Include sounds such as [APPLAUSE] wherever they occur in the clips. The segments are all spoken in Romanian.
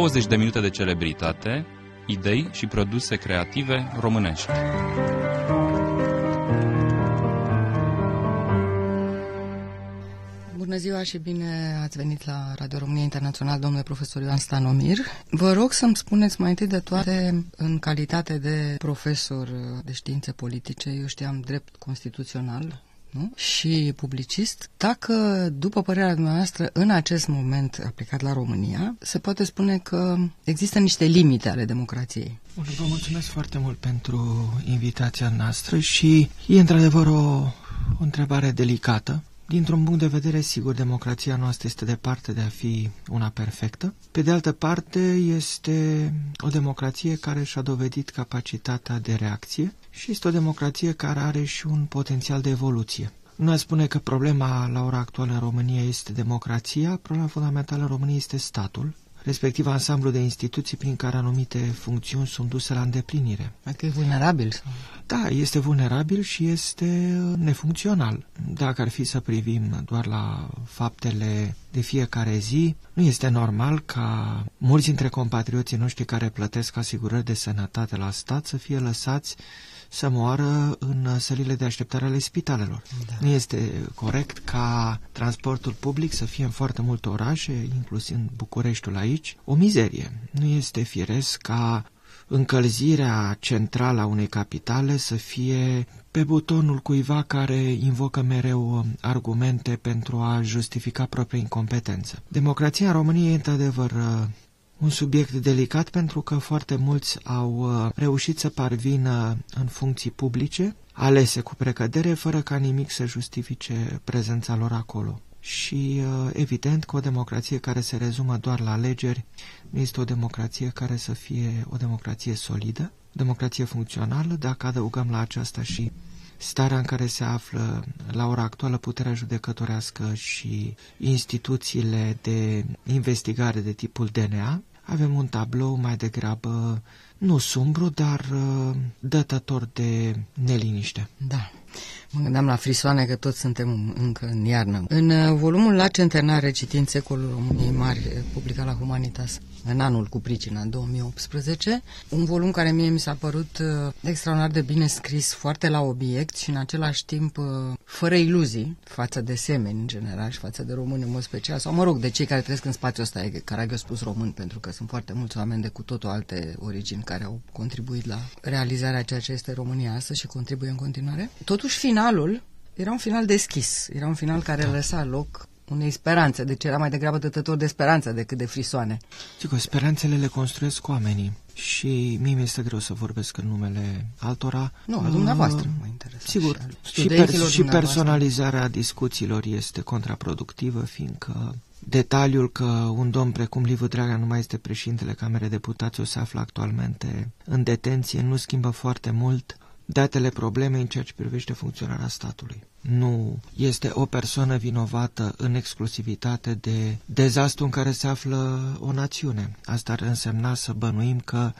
20 de minute de celebritate, idei și produse creative românești. Bună ziua și bine ați venit la Radio România Internațional, domnule profesor Ioan Stanomir. Vă rog să-mi spuneți mai întâi de toate, în calitate de profesor de științe politice, eu știam drept constituțional, nu? și publicist, dacă, după părerea dumneavoastră, în acest moment aplicat la România, se poate spune că există niște limite ale democrației. Bun, vă mulțumesc foarte mult pentru invitația noastră și e într-adevăr o, o întrebare delicată. Dintr-un punct de vedere, sigur, democrația noastră este departe de a fi una perfectă. Pe de altă parte, este o democrație care și-a dovedit capacitatea de reacție și este o democrație care are și un potențial de evoluție. Nu spune că problema la ora actuală în România este democrația, problema fundamentală în România este statul, respectiv ansamblu de instituții prin care anumite funcțiuni sunt duse la îndeplinire. Adică e vulnerabil? Sau? Da, este vulnerabil și este nefuncțional. Dacă ar fi să privim doar la faptele de fiecare zi, nu este normal ca mulți dintre compatrioții noștri care plătesc asigurări de sănătate la stat să fie lăsați să moară în sălile de așteptare ale spitalelor. Da. Nu este corect ca transportul public să fie în foarte multe orașe, inclusiv în Bucureștiul aici, o mizerie. Nu este firesc ca încălzirea centrală a unei capitale să fie pe butonul cuiva care invocă mereu argumente pentru a justifica propria incompetență. Democrația în România e într-adevăr un subiect delicat pentru că foarte mulți au uh, reușit să parvină în funcții publice, alese cu precădere, fără ca nimic să justifice prezența lor acolo. Și uh, evident că o democrație care se rezumă doar la alegeri nu este o democrație care să fie o democrație solidă, o democrație funcțională, dacă adăugăm la aceasta și starea în care se află la ora actuală puterea judecătorească și instituțiile de investigare de tipul DNA, avem un tablou mai degrabă nu sumbru, dar uh, dătător de neliniște. Da. Mă gândeam la frisoane că toți suntem încă în iarnă. În uh, volumul La Centenare, citind Secolul României Mari, publicat la Humanitas, în anul cu pricina, în 2018, un volum care mie mi s-a părut uh, extraordinar de bine scris, foarte la obiect și în același timp uh, fără iluzii față de semeni în general și față de români în mod special, sau mă rog, de cei care trăiesc în spațiul ăsta, care au spus român, pentru că sunt foarte mulți oameni de cu totul alte origini care au contribuit la realizarea ceea ce este România astăzi și contribuie în continuare. Totuși, finalul era un final deschis, era un final care da. lăsa loc unei speranțe, deci era mai degrabă dătător de speranță decât de frisoane. Sigur, speranțele le construiesc oamenii și mie mi este greu să vorbesc în numele altora. Nu, a dumneavoastră mă interesează. Sigur, și, și, per- și personalizarea discuțiilor este contraproductivă, fiindcă detaliul că un domn precum Liviu Dragnea nu mai este președintele Camerei Deputaților se află actualmente în detenție nu schimbă foarte mult datele probleme în ceea ce privește funcționarea statului. Nu este o persoană vinovată în exclusivitate de dezastru în care se află o națiune. Asta ar însemna să bănuim că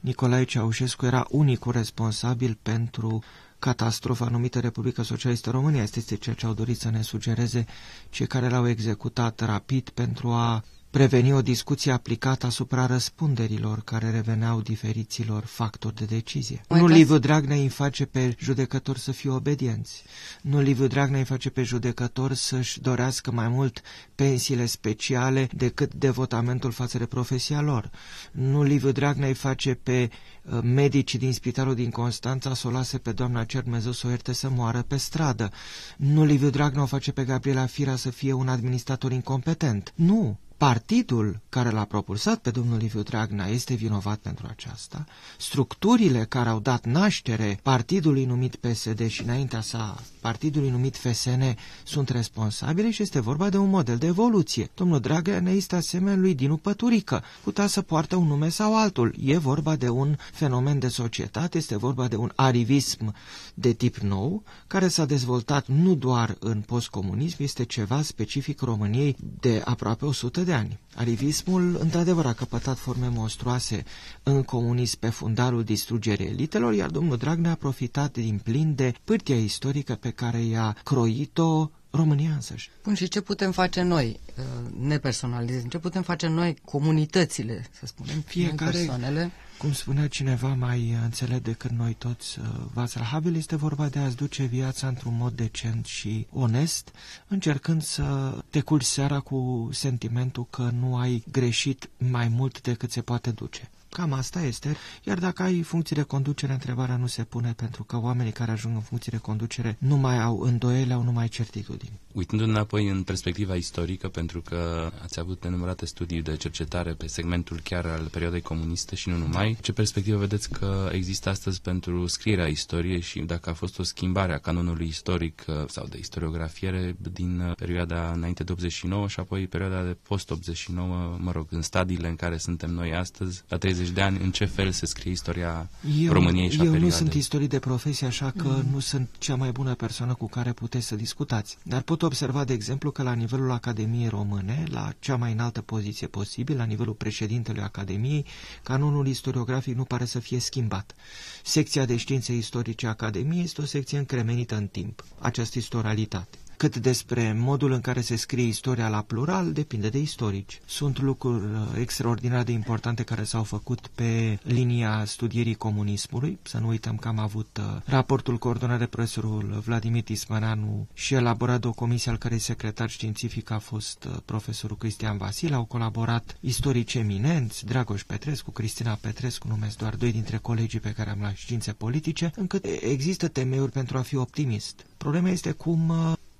Nicolae Ceaușescu era unicul responsabil pentru catastrofa numită Republica Socialistă România. Este ceea ce au dorit să ne sugereze cei care l-au executat rapid pentru a preveni o discuție aplicată asupra răspunderilor care reveneau diferiților factori de decizie. Mai nu Liviu Dragnea îi face pe judecători să fie obedienți. Nu Liviu Dragnea îi face pe judecători să-și dorească mai mult pensiile speciale decât devotamentul față de profesia lor. Nu Liviu Dragnea îi face pe uh, medicii din spitalul din Constanța să o lase pe doamna Cermezău să o ierte să moară pe stradă. Nu Liviu Dragnea o face pe Gabriela Fira să fie un administrator incompetent. Nu! Partidul care l-a propulsat pe domnul Liviu Dragnea este vinovat pentru aceasta. Structurile care au dat naștere partidului numit PSD și înaintea sa partidului numit FSN sunt responsabile și este vorba de un model de evoluție. Domnul Dragnea ne este asemenea lui Dinu Păturică. Putea să poartă un nume sau altul. E vorba de un fenomen de societate, este vorba de un arivism de tip nou, care s-a dezvoltat nu doar în postcomunism, este ceva specific României de aproape 100 de ani. Arivismul, într-adevăr, a căpătat forme monstruoase în comunism pe fundarul distrugerii elitelor, iar domnul Dragnea a profitat din plin de pârtia istorică pe care i-a croit-o România însăși. Bun, și ce putem face noi, uh, nepersonalizând, ce putem face noi, comunitățile, să spunem, fiecare, persoanele? Cum spunea cineva mai înțeleg decât noi toți, uh, Václav Havel, este vorba de a-ți duce viața într-un mod decent și onest, încercând să te culci seara cu sentimentul că nu ai greșit mai mult decât se poate duce. Cam asta este. Iar dacă ai funcții de conducere, întrebarea nu se pune pentru că oamenii care ajung în funcții de conducere nu mai au îndoiele, au numai certitudini. Uitându-ne înapoi în perspectiva istorică, pentru că ați avut nenumărate studii de cercetare pe segmentul chiar al perioadei comuniste și nu numai, ce perspectivă vedeți că există astăzi pentru scrierea istoriei și dacă a fost o schimbare a canonului istoric uh, sau de istoriografiere din uh, perioada înainte de 89 și apoi perioada de post-89, mă rog, în stadiile în care suntem noi astăzi, la 30 de ani, în ce fel se scrie istoria eu, României și a Eu perioadei? nu sunt istorie de profesie, așa că mm. nu sunt cea mai bună persoană cu care puteți să discutați. Dar pot observa, de exemplu, că la nivelul Academiei Române, la cea mai înaltă poziție posibil, la nivelul președintelui Academiei, canonul istoriografic nu pare să fie schimbat. Secția de științe istorice a Academiei este o secție încremenită în timp, această istoralitate cât despre modul în care se scrie istoria la plural, depinde de istorici. Sunt lucruri uh, extraordinar de importante care s-au făcut pe linia studierii comunismului. Să nu uităm că am avut uh, raportul coordonat de profesorul Vladimir Tismăneanu și elaborat de o comisie al cărei secretar științific a fost uh, profesorul Cristian Vasile. Au colaborat istorici eminenți, Dragoș Petrescu, Cristina Petrescu, numesc doar doi dintre colegii pe care am la științe politice, încât există temeiuri pentru a fi optimist. Problema este cum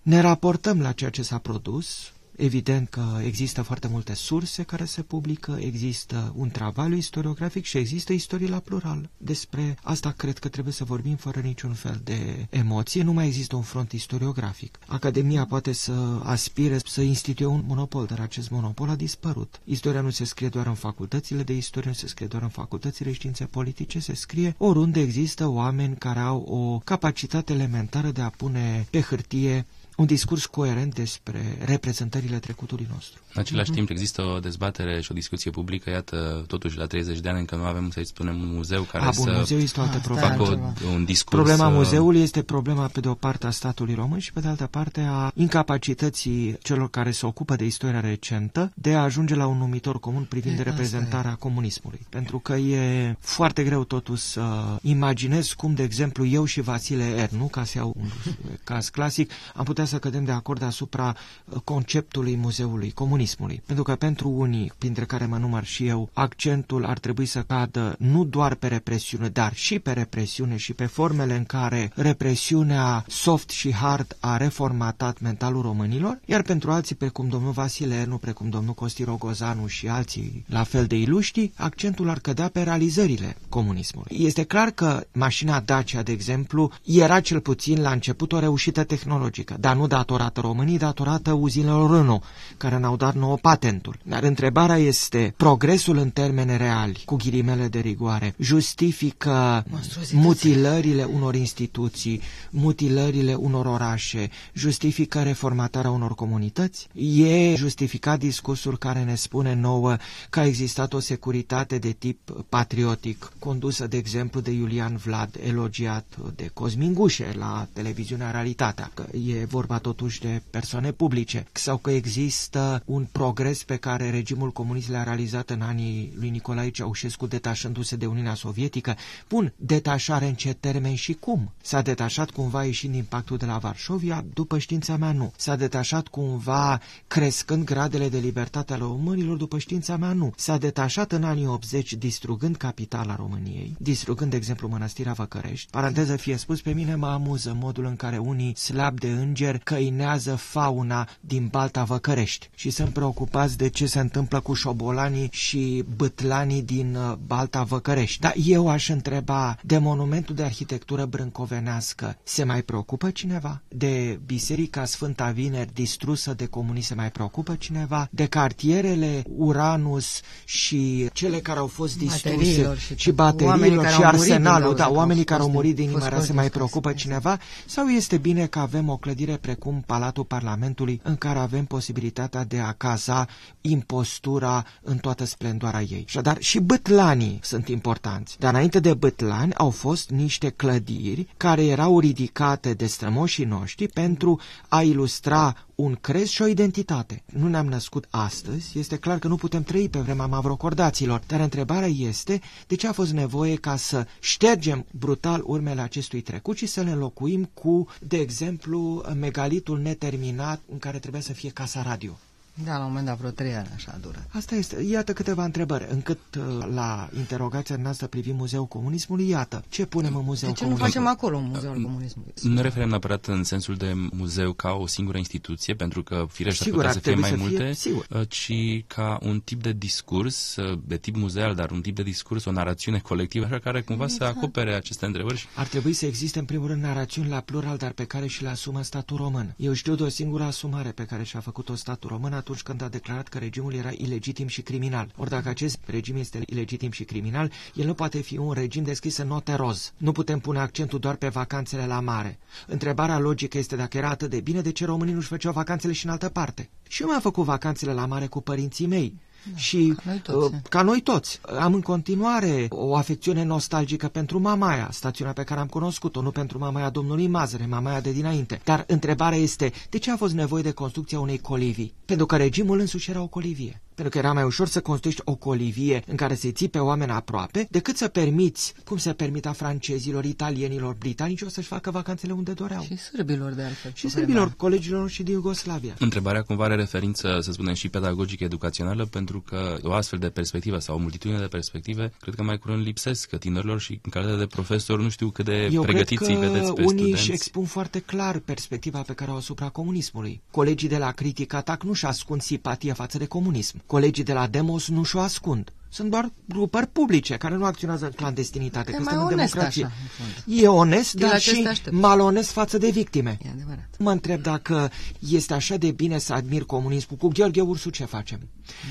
ne raportăm la ceea ce s-a produs, Evident că există foarte multe surse care se publică, există un travaliu istoriografic și există istorie la plural. Despre asta cred că trebuie să vorbim fără niciun fel de emoție. Nu mai există un front istoriografic. Academia poate să aspire să instituie un monopol, dar acest monopol a dispărut. Istoria nu se scrie doar în facultățile de istorie, nu se scrie doar în facultățile de științe politice, se scrie oriunde există oameni care au o capacitate elementară de a pune pe hârtie un discurs coerent despre reprezentările trecutului nostru. În același mm-hmm. timp există o dezbatere și o discuție publică, iată, totuși la 30 de ani încă nu avem, să-i spunem, un muzeu care A, bun, să muzeu este o altă facă o, un discurs... Problema uh, muzeului este problema, pe de o parte, a statului român și, pe de altă parte, a incapacității celor care se ocupă de istoria recentă de a ajunge la un numitor comun privind e, reprezentarea comunismului. Pentru că e foarte greu, totuși, să imaginez cum, de exemplu, eu și Vasile Ernu, ca să iau un [LAUGHS] caz clasic, am putea să cădem de acord asupra conceptului muzeului comunism comunismului. Pentru că pentru unii, printre care mă număr și eu, accentul ar trebui să cadă nu doar pe represiune, dar și pe represiune și pe formele în care represiunea soft și hard a reformatat mentalul românilor, iar pentru alții, precum domnul Vasile Ernu, precum domnul Costi Rogozanu și alții la fel de iluști, accentul ar cădea pe realizările comunismului. Este clar că mașina Dacia, de exemplu, era cel puțin la început o reușită tehnologică, dar nu datorată României, datorată uzinelor Renault, care n-au dat nouă patentul. Dar întrebarea este, progresul în termene reali, cu ghilimele de rigoare, justifică mutilările unor instituții, mutilările unor orașe, justifică reformatarea unor comunități? E justificat discursul care ne spune nouă că a existat o securitate de tip patriotic, condusă, de exemplu, de Iulian Vlad, elogiat de Cosmin Gușe la televiziunea Realitatea, că e vorba totuși de persoane publice, sau că există un progres pe care regimul comunist l-a realizat în anii lui Nicolae Ceaușescu detașându-se de Uniunea Sovietică. Bun, detașare în ce termen și cum? S-a detașat cumva ieșind din pactul de la Varșovia? După știința mea, nu. S-a detașat cumva crescând gradele de libertate ale românilor? După știința mea, nu. S-a detașat în anii 80 distrugând capitala României, distrugând, de exemplu, Mănăstirea Văcărești. Paranteză fie spus, pe mine mă amuză modul în care unii slab de îngeri căinează fauna din Balta Văcărești și sunt preocupați de ce se întâmplă cu șobolanii și bătlanii din uh, Balta Văcărești. Dar eu aș întreba, de monumentul de arhitectură brâncovenească, se mai preocupă cineva? De Biserica Sfânta Vineri distrusă de comunii se mai preocupă cineva? De cartierele Uranus și cele care au fost distruse și, și bateriilor și arsenalul, da, oamenii care au murit din inimă se mai preocupă cineva? Sau este bine că avem o clădire precum Palatul Parlamentului, în care avem posibilitatea de a caza impostura în toată splendoarea ei. Dar și bătlanii sunt importanți. Dar înainte de bătlani au fost niște clădiri care erau ridicate de strămoșii noștri pentru a ilustra un crez și o identitate. Nu ne-am născut astăzi, este clar că nu putem trăi pe vremea mavrocordaților, dar întrebarea este de ce a fost nevoie ca să ștergem brutal urmele acestui trecut și să le înlocuim cu, de exemplu, megalitul neterminat în care trebuia să fie casa radio. Da, la un moment dat vreo trei ani așa dură. Asta este. Iată câteva întrebări. Încât uh, la interogația noastră privind Muzeul Comunismului, iată, ce punem în Muzeul de ce Comunismului? nu facem acolo un Muzeul Comunismului? Nu referem neapărat în sensul de muzeu ca o singură instituție, pentru că firește sigur, ar putea să fie mai să multe, fie, sigur. Uh, ci ca un tip de discurs, uh, de tip muzeal, dar un tip de discurs, o narațiune colectivă, așa care cumva să Exact. acopere aceste întrebări. Ar trebui să existe în primul rând narațiuni la plural, dar pe care și le asumă statul român. Eu știu de o singură asumare pe care și-a făcut-o statul român atunci când a declarat că regimul era ilegitim și criminal. Ori dacă acest regim este ilegitim și criminal, el nu poate fi un regim descris în note roz. Nu putem pune accentul doar pe vacanțele la mare. Întrebarea logică este dacă era atât de bine, de ce românii nu-și făceau vacanțele și în altă parte? Și eu mi-am făcut vacanțele la mare cu părinții mei. Da, și ca noi toți, uh, ca noi toți. Am în continuare o afecțiune nostalgică pentru Mamaia, stațiunea pe care am cunoscut-o, nu pentru Mamaia domnului Mazăre, Mamaia de dinainte. Dar întrebarea este, de ce a fost nevoie de construcția unei colivii? Pentru că regimul însuși era o colivie. Pentru că era mai ușor să construiești o colivie în care să-i ții pe oameni aproape, decât să permiți, cum se permita francezilor, italienilor, britanicilor să-și facă vacanțele unde doreau. Și sârbilor de altfel. Și pe sârbilor, vremea. colegilor noștri din Iugoslavia. Întrebarea cumva are referință, să spunem, și pedagogică educațională, pentru că o astfel de perspectivă sau o multitudine de perspective, cred că mai curând lipsesc tinerilor și în calitate de profesor nu știu cât de Eu pregătiți cred îi că vedeți pe unii studenți. își expun foarte clar perspectiva pe care au asupra comunismului. Colegii de la Critic Atac nu și ascund simpatia față de comunism. Colegii de la Demos nu și-o ascund. Sunt doar grupări publice care nu acționează în clandestinitate, E că mai suntem în onest democracie. așa, în fond. E onest, De la dar ce te și aștepți? malonest față de victime. E adevărat. Mă întreb dacă este așa de bine să admir comunismul. Cu Gheorghe Ursu ce facem?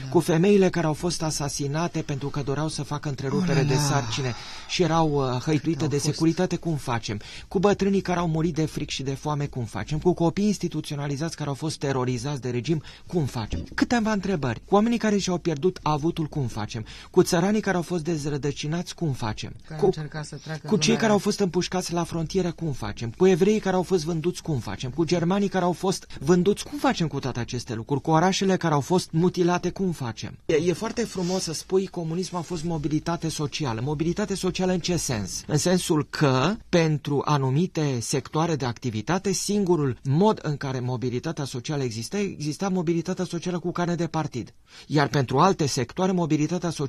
Da. Cu femeile care au fost asasinate pentru că doreau să facă întrerupere Oh, la, de la. sarcine și erau uh, hăituite au de fost. securitate, cum facem? Cu bătrânii care au murit de fric și de foame, cum facem? Cu copii instituționalizați care au fost terorizați de regim, cum facem? Câteva întrebări. Cu oamenii care și-au pierdut avutul, cum facem? Cu țăranii care au fost dezrădăcinați, cum facem? Care cu, au încercat să treacă cu în cei lumea care au fost împușcați la frontieră, cum facem? Cu evreii care au fost vânduți, cum facem? Cu germanii care au fost vânduți, cum facem cu toate aceste lucruri? Cu orașele care au fost mutilate, cum facem? E, e foarte frumos să spui comunismul a fost mobilitate socială. Mobilitate socială în ce sens? În sensul că, pentru anumite sectoare de activitate, singurul mod în care mobilitatea socială exista, exista mobilitatea socială cu carne de partid. Iar pentru alte sectoare, mobilitatea socială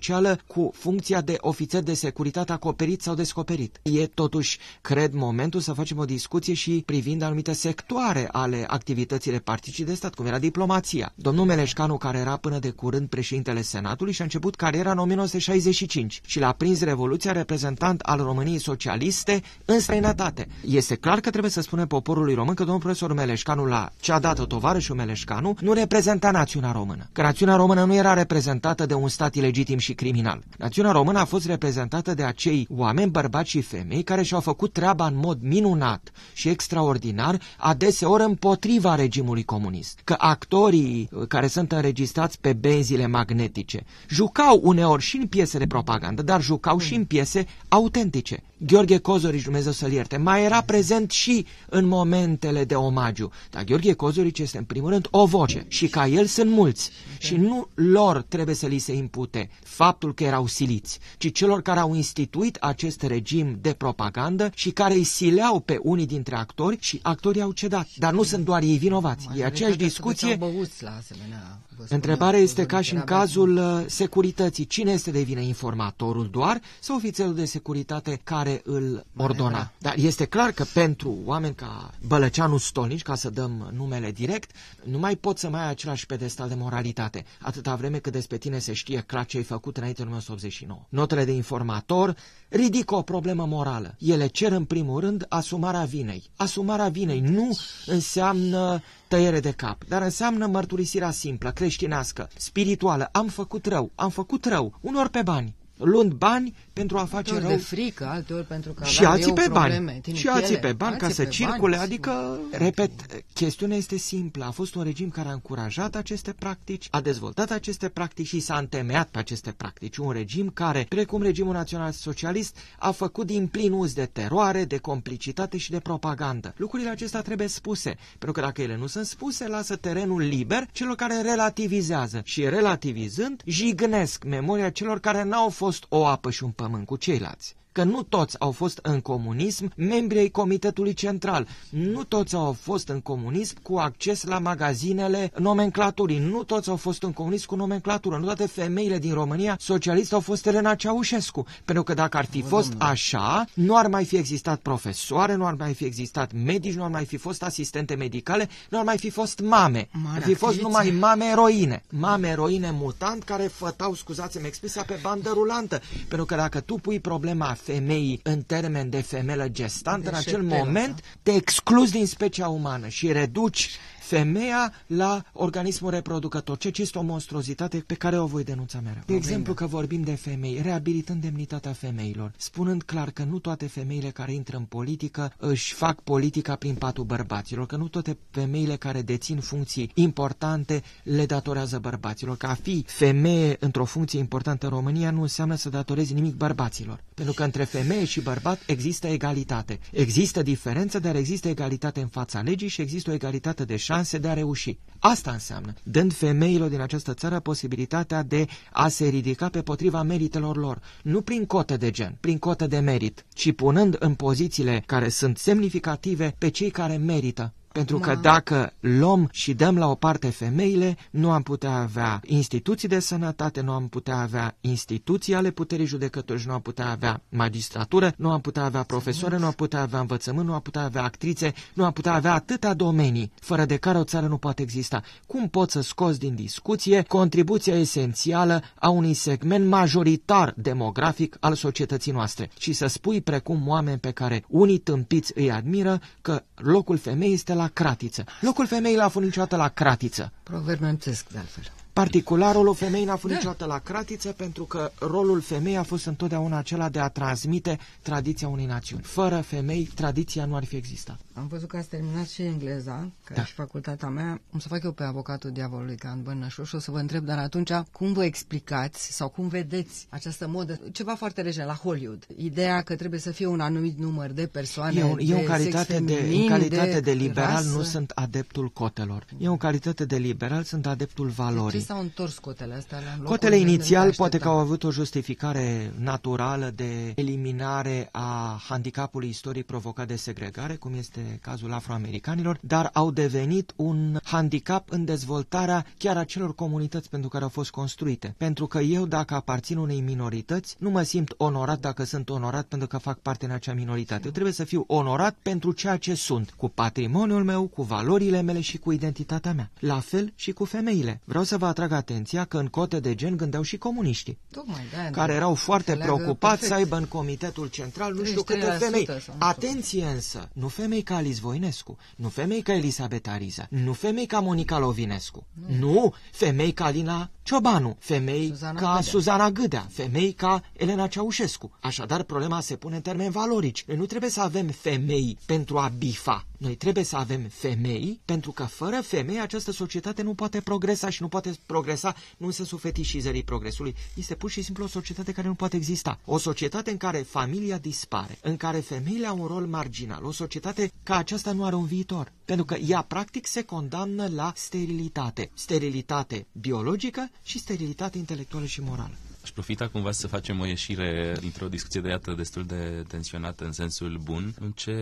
cu funcția de ofițer de securitate acoperit sau descoperit. E totuși, cred, momentul să facem o discuție și privind anumite sectoare ale activității reparticii de stat, cum era diplomația. Domnul Meleșcanu, care era până de curând președintele Senatului și a început cariera în 1965 și l-a prins Revoluția reprezentant al României socialiste în străinătate. Este clar că trebuie să spunem poporului român că domnul profesor Meleșcanu, la ce a dat tovarășul Meleșcanu, nu reprezenta națiunea română. Că națiunea română nu era reprezentată de un stat ilegitim și criminal. Națiunea română a fost reprezentată de acei oameni, bărbați și femei, care și-au făcut treaba în mod minunat și extraordinar, adeseori împotriva regimului comunist. Că actorii uh, care sunt înregistrați pe benzile magnetice jucau uneori și în piese de propagandă, dar jucau și în piese autentice. Gheorghe Cozorici, Dumnezeu să-l ierte, mai era prezent și în momentele de omagiu. Dar Gheorghe Cozorici este în primul rând o voce și ca el sunt mulți. Și nu lor trebuie să li se impute faptul că erau siliți, ci celor care au instituit acest regim de propagandă și care îi sileau pe unii dintre actori și actorii au cedat. Dar nu sunt doar ei vinovați. E aceeași discuție. Băuți la asemenea, vă Întrebarea spuneam, este ca și în era cazul uh, securității. Cine este de vină? Informatorul doar sau ofițerul de securitate care îl ordona? Dar este clar că pentru oameni ca Bălăceanu Stolnici, ca să dăm numele direct, nu mai pot să mai ai același pedestal de moralitate, atâta vreme cât despre tine se știe clar ce ai făcut înainte de 1989. Notele de informator ridică o problemă morală. Ele cer în primul rând asumarea vinei. Asumarea vinei nu înseamnă tăiere de cap, dar înseamnă mărturisirea simplă, creștinească, spirituală. Am făcut rău, am făcut rău, unor pe bani. Luând bani pentru a face rău. de frică, alteori pentru că și alții pe bani. Și alții pe bani ca să circule, bani, adică, repet, chestiunea este simplă. A fost un regim care a încurajat aceste practici, a dezvoltat aceste practici și s-a întemeiat pe aceste practici. Un regim care, precum regimul național socialist, a făcut din plin uz de teroare, de complicitate și de propagandă. Lucrurile acestea trebuie spuse, pentru că dacă ele nu sunt spuse, lasă terenul liber celor care relativizează și relativizând, jignesc memoria celor care n-au fost o apă și un pământ cu ceilalți că nu toți au fost în comunism membri ai Comitetului Central, nu toți au fost în comunism cu acces la magazinele nomenclaturii, nu toți au fost în comunism cu nomenclatură, nu toate femeile din România socialiste au fost Elena Ceaușescu, pentru că dacă ar fi fost așa, nu ar mai fi existat profesoare, nu ar mai fi existat medici, nu ar mai fi fost asistente medicale, nu ar mai fi fost mame, Mare ar fi fost numai mame eroine, mame eroine mutant care fătau, scuzați-mi expresia, pe bandă rulantă, pentru că dacă tu pui problema femeii în termen de femelă gestantă, în acel moment te excluzi din specia umană și reduci femeia la organismul reproducător, ceea ce este o monstruozitate pe care o voi denunța mereu. De exemplu că vorbim de femei, reabilitând demnitatea femeilor, spunând clar că nu toate femeile care intră în politică își fac politica prin patul bărbaților, că nu toate femeile care dețin funcții importante le datorează bărbaților. Că a fi femeie într-o funcție importantă în România nu înseamnă să datorezi nimic bărbaților. Pentru că între femeie și bărbat există egalitate. Există diferență, dar există egalitate în fața legii și există o egalitate de șanse șanse de a reuși. Asta înseamnă, dând femeilor din această țară posibilitatea de a se ridica pe potriva meritelor lor, nu prin cote de gen, prin cote de merit, ci punând în pozițiile care sunt semnificative pe cei care merită pentru că dacă luăm și dăm la o parte femeile, nu am putea avea instituții de sănătate, nu am putea avea instituții ale puterii judecători, nu am putea avea magistratură, nu am putea avea profesori, nu am putea avea învățământ, nu am putea avea actrițe, nu am putea avea atâtea domenii, fără de care o țară nu poate exista. Cum poți să scoți din discuție contribuția esențială a unui segment majoritar demografic al societății noastre și să spui precum oameni pe care unii tâmpiți îi admiră că locul femeii este la la cratiță. Locul femeii l-a fost niciodată la cratiță. Proverb nemțesc, de altfel. Particularul femeii n-a fost da. niciodată la cratiță pentru că rolul femeii a fost întotdeauna acela de a transmite tradiția unei națiuni. Fără femei, tradiția nu ar fi existat. Am văzut că ați terminat și engleza, ca da. și facultatea mea. Am să fac eu pe avocatul diavolului ca în Bănășu și o să vă întreb, dar atunci cum vă explicați sau cum vedeți această modă, ceva foarte rege la Hollywood, ideea că trebuie să fie un anumit număr de persoane Eu, de eu în calitate, feminin, de, în calitate de, de liberal rasă. nu sunt adeptul cotelor. Eu în calitate de liberal sunt adeptul valorii. De ce s-au întors cotele astea la Cotele inițial poate că au avut o justificare naturală de eliminare a handicapului istoric provocat de segregare, cum este cazul afroamericanilor, dar au devenit un handicap în dezvoltarea chiar a celor comunități pentru care au fost construite. Pentru că eu, dacă aparțin unei minorități, nu mă simt onorat dacă sunt onorat pentru că fac parte în acea minoritate. Eu trebuie să fiu onorat pentru ceea ce sunt, cu patrimoniul meu, cu valorile mele și cu identitatea mea. La fel și cu femeile. Vreau să vă atrag atenția că în cote de gen gândeau și comuniștii, Tocmai, da, care erau foarte preocupați perfect. să aibă în comitetul central nu știu câte femei. Atenție însă, nu femei ca Alice Voinescu, nu femei ca Elisabeta Ariza, nu femei ca Monica Lovinescu, nu, nu femei ca Lina Ciobanu, femei Suzana ca Gâdea. Suzana Gâdea, femei ca Elena Ceaușescu. Așadar, problema se pune în termeni valorici. Noi nu trebuie să avem femei pentru a bifa. Noi trebuie să avem femei, pentru că fără femei această societate nu poate progresa și nu poate progresa nu în sensul fetișizării progresului. Este pur și simplu o societate care nu poate exista. O societate în care familia dispare, în care femeile au un rol marginal, o societate ca aceasta nu are un viitor. Pentru că ea practic se condamnă la sterilitate. Sterilitate biologică și sterilitate intelectuală și morală. Aș profita cumva să facem o ieșire dintr-o discuție de iată destul de tensionată în sensul bun. În ce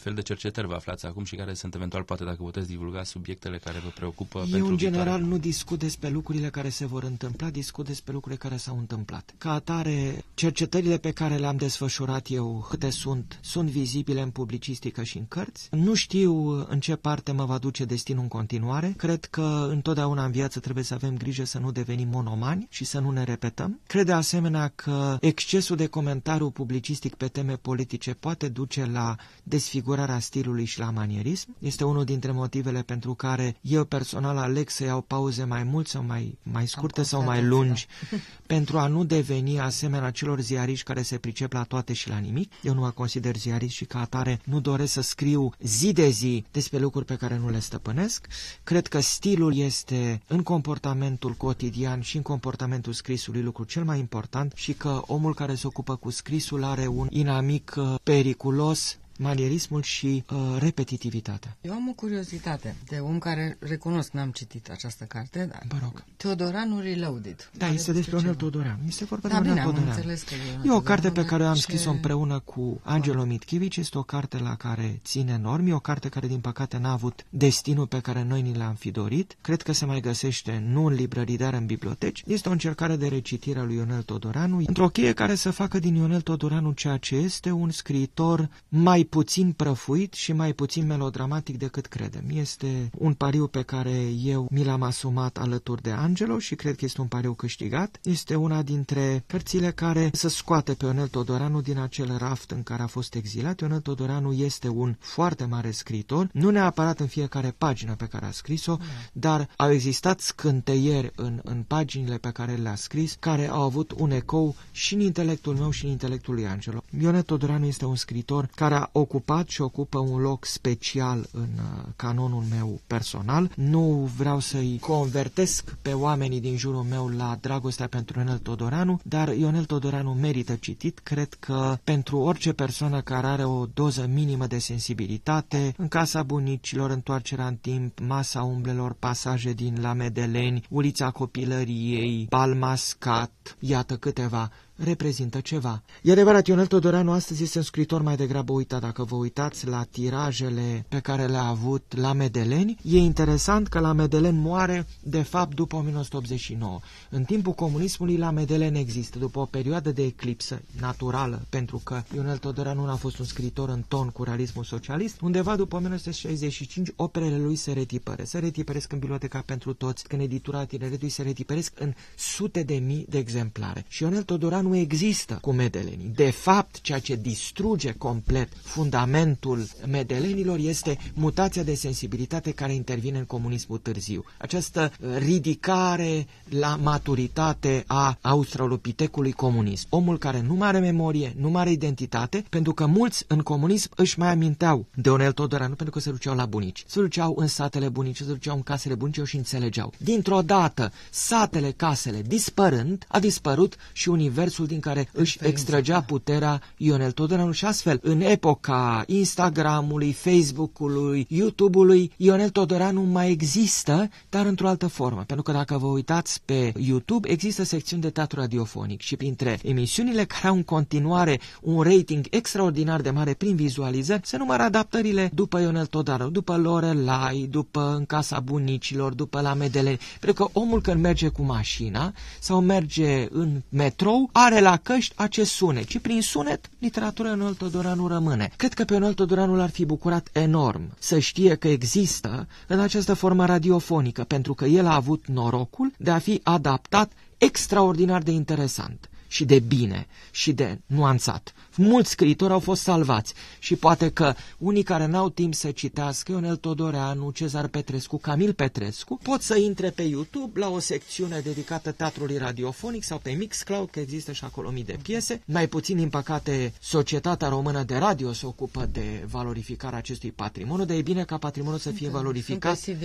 fel de cercetări vă aflați acum și care sunt eventual, poate dacă puteți divulga subiectele care vă preocupă Eu pentru în general viitoare? nu discut despre lucrurile care se vor întâmpla, discut despre lucrurile care s-au întâmplat. Ca atare, cercetările pe care le-am desfășurat eu, câte sunt, sunt vizibile în publicistică și în cărți. Nu știu în ce parte mă va duce destinul în continuare. Cred că întotdeauna în viață trebuie să avem grijă să nu devenim monomani și să nu ne repetăm Cred de asemenea că excesul de comentariu publicistic pe teme politice poate duce la desfigurarea stilului și la manierism. Este unul dintre motivele pentru care eu personal aleg să iau pauze mai mult sau mai, mai scurte sau mai lungi da. [LAUGHS] pentru a nu deveni asemenea celor ziariști care se pricep la toate și la nimic. Eu nu mă consider ziarist și ca atare nu doresc să scriu zi de zi despre lucruri pe care nu le stăpânesc. Cred că stilul este în comportamentul cotidian și în comportamentul scrisului lucru cel mai important și că omul care se ocupă cu scrisul are un inamic uh, periculos manierismul și uh, repetitivitatea. Eu am o curiozitate de om care recunosc n-am citit această carte, dar Vă rog. Teodoranu Reloaded. Da, este despre Onel Teodoreanu. Este vorba da, de Onel Teodoreanu. E o carte pe care am ce... scris-o împreună cu Angelo Mitchivici. Este o carte la care ține normi, o carte care din păcate n-a avut destinul pe care noi ni l-am fi dorit. Cred că se mai găsește nu în librării, dar în biblioteci. Este o încercare de recitire a lui Ionel Todoreanu, într-o cheie care să facă din Ionel Todoreanu ceea ce este un scriitor mai puțin prăfuit și mai puțin melodramatic decât credem. Este un pariu pe care eu mi l-am asumat alături de Angelo și cred că este un pariu câștigat. Este una dintre cărțile care să scoate pe Ionel Todoranu din acel raft în care a fost exilat. Ionel Todoranu este un foarte mare scriitor, nu neapărat în fiecare pagină pe care a scris-o, dar au existat scânteieri în, în paginile pe care le-a scris, care au avut un ecou și în intelectul meu și în intelectul lui Angelo. Ionel Todoranu este un scriitor care a ocupat și ocupă un loc special în uh, canonul meu personal. Nu vreau să-i convertesc pe oamenii din jurul meu la dragostea pentru Ionel Todoreanu, dar Ionel Todoreanu merită citit. Cred că pentru orice persoană care are o doză minimă de sensibilitate, în casa bunicilor, întoarcerea în timp, masa umblelor, pasaje din La Medeleni, ulița copilăriei, Balmascat, iată câteva reprezintă ceva. E adevărat, Ionel Todoreanu astăzi este un scriitor mai degrabă uitat. Dacă vă uitați la tirajele pe care le-a avut la Medeleni, e interesant că la Medelen moare, de fapt, după 1989. În timpul comunismului, la Medelen există, după o perioadă de eclipsă naturală, pentru că Ionel Todoreanu nu a fost un scriitor în ton cu realismul socialist, undeva după 1965 operele lui se retipără. Se retipăresc în biblioteca pentru toți, în editura tineretului se retipăresc în sute de mii de exemplare. Și Ionel Todoreanu nu există cu medelenii. De fapt, ceea ce distruge complet fundamentul medelenilor este mutația de sensibilitate care intervine în comunismul târziu. Această ridicare la maturitate a australopitecului comunism. Omul care nu mai are memorie, nu mai are identitate, pentru că mulți în comunism își mai aminteau de Onel Todoranu pentru că se duceau la bunici. Se duceau în satele bunici, se duceau în casele bunici și înțelegeau. Dintr-o dată, satele, casele dispărând, a dispărut și universul universul din care își extragea puterea Ionel Todoranu și astfel, în epoca Instagramului, Facebook-ului, YouTube-ului, Ionel Todoranu mai există, dar într-o altă formă. Pentru că dacă vă uitați pe YouTube, există secțiuni de teatru radiofonic și printre emisiunile care au în continuare un rating extraordinar de mare prin vizualizări, se numără adaptările după Ionel Todoranu, după Lorelai, după În casa bunicilor, după La Medele. Pentru că omul când merge cu mașina sau merge în metrou, are la căști acest sunet, ci prin sunet literatura Ionel Todoranu rămâne. Cred că pe Ionel Todoranu l-ar fi bucurat enorm să știe că există în această formă radiofonică, pentru că el a avut norocul de a fi adaptat extraordinar de interesant și de bine și de nuanțat. Mulți scriitori au fost salvați și poate că unii care n-au timp să citească Ionel Todoreanu, Cezar Petrescu, Camil Petrescu, pot să intre pe YouTube la o secțiune dedicată teatrului radiofonic sau pe Mixcloud, că există și acolo mii de piese. Mai puțin, din păcate, Societatea Română de Radio se ocupă de valorificarea acestui patrimoniu, dar e bine ca patrimoniul să fie valorificat. Sunt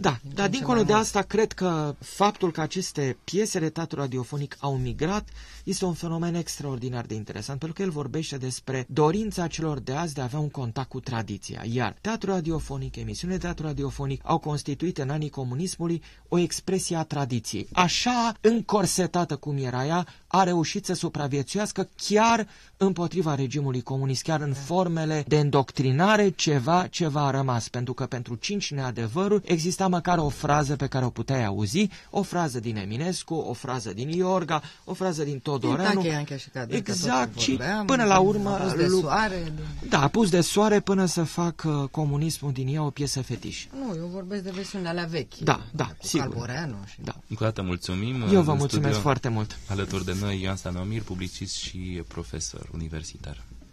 da, dar dincolo de asta, cred că faptul că aceste piese de teatru radiofonic au migrat este un fenomen extraordinar de interesant, pentru că el vorbește despre dorința celor de azi de a avea un contact cu tradiția. Iar teatru radiofonic, emisiunile de teatru radiofonic au constituit în anii comunismului o expresie a tradiției. Așa încorsetată cum era ea, a reușit să supraviețuiască chiar împotriva regimului comunist, chiar în formele de îndoctrinare, ceva, ceva a rămas, pentru că pentru cinci neadevăruri exista măcar o frază pe care o puteai auzi, o frază din Eminescu, o frază din Iorga, o frază din Todoreanu. Exact, și până la urmă... Pus de soare. Da, pus de soare până să fac uh, comunismul din ea o piesă fetiș. Nu, eu vorbesc de versiunile alea vechi. Da, da, cu sigur. Calboreanu. Și... Da. Încă o dată mulțumim. Eu vă mulțumesc foarte mult. Alături de noi Ioan Stanomir, publicist și profesor universitar.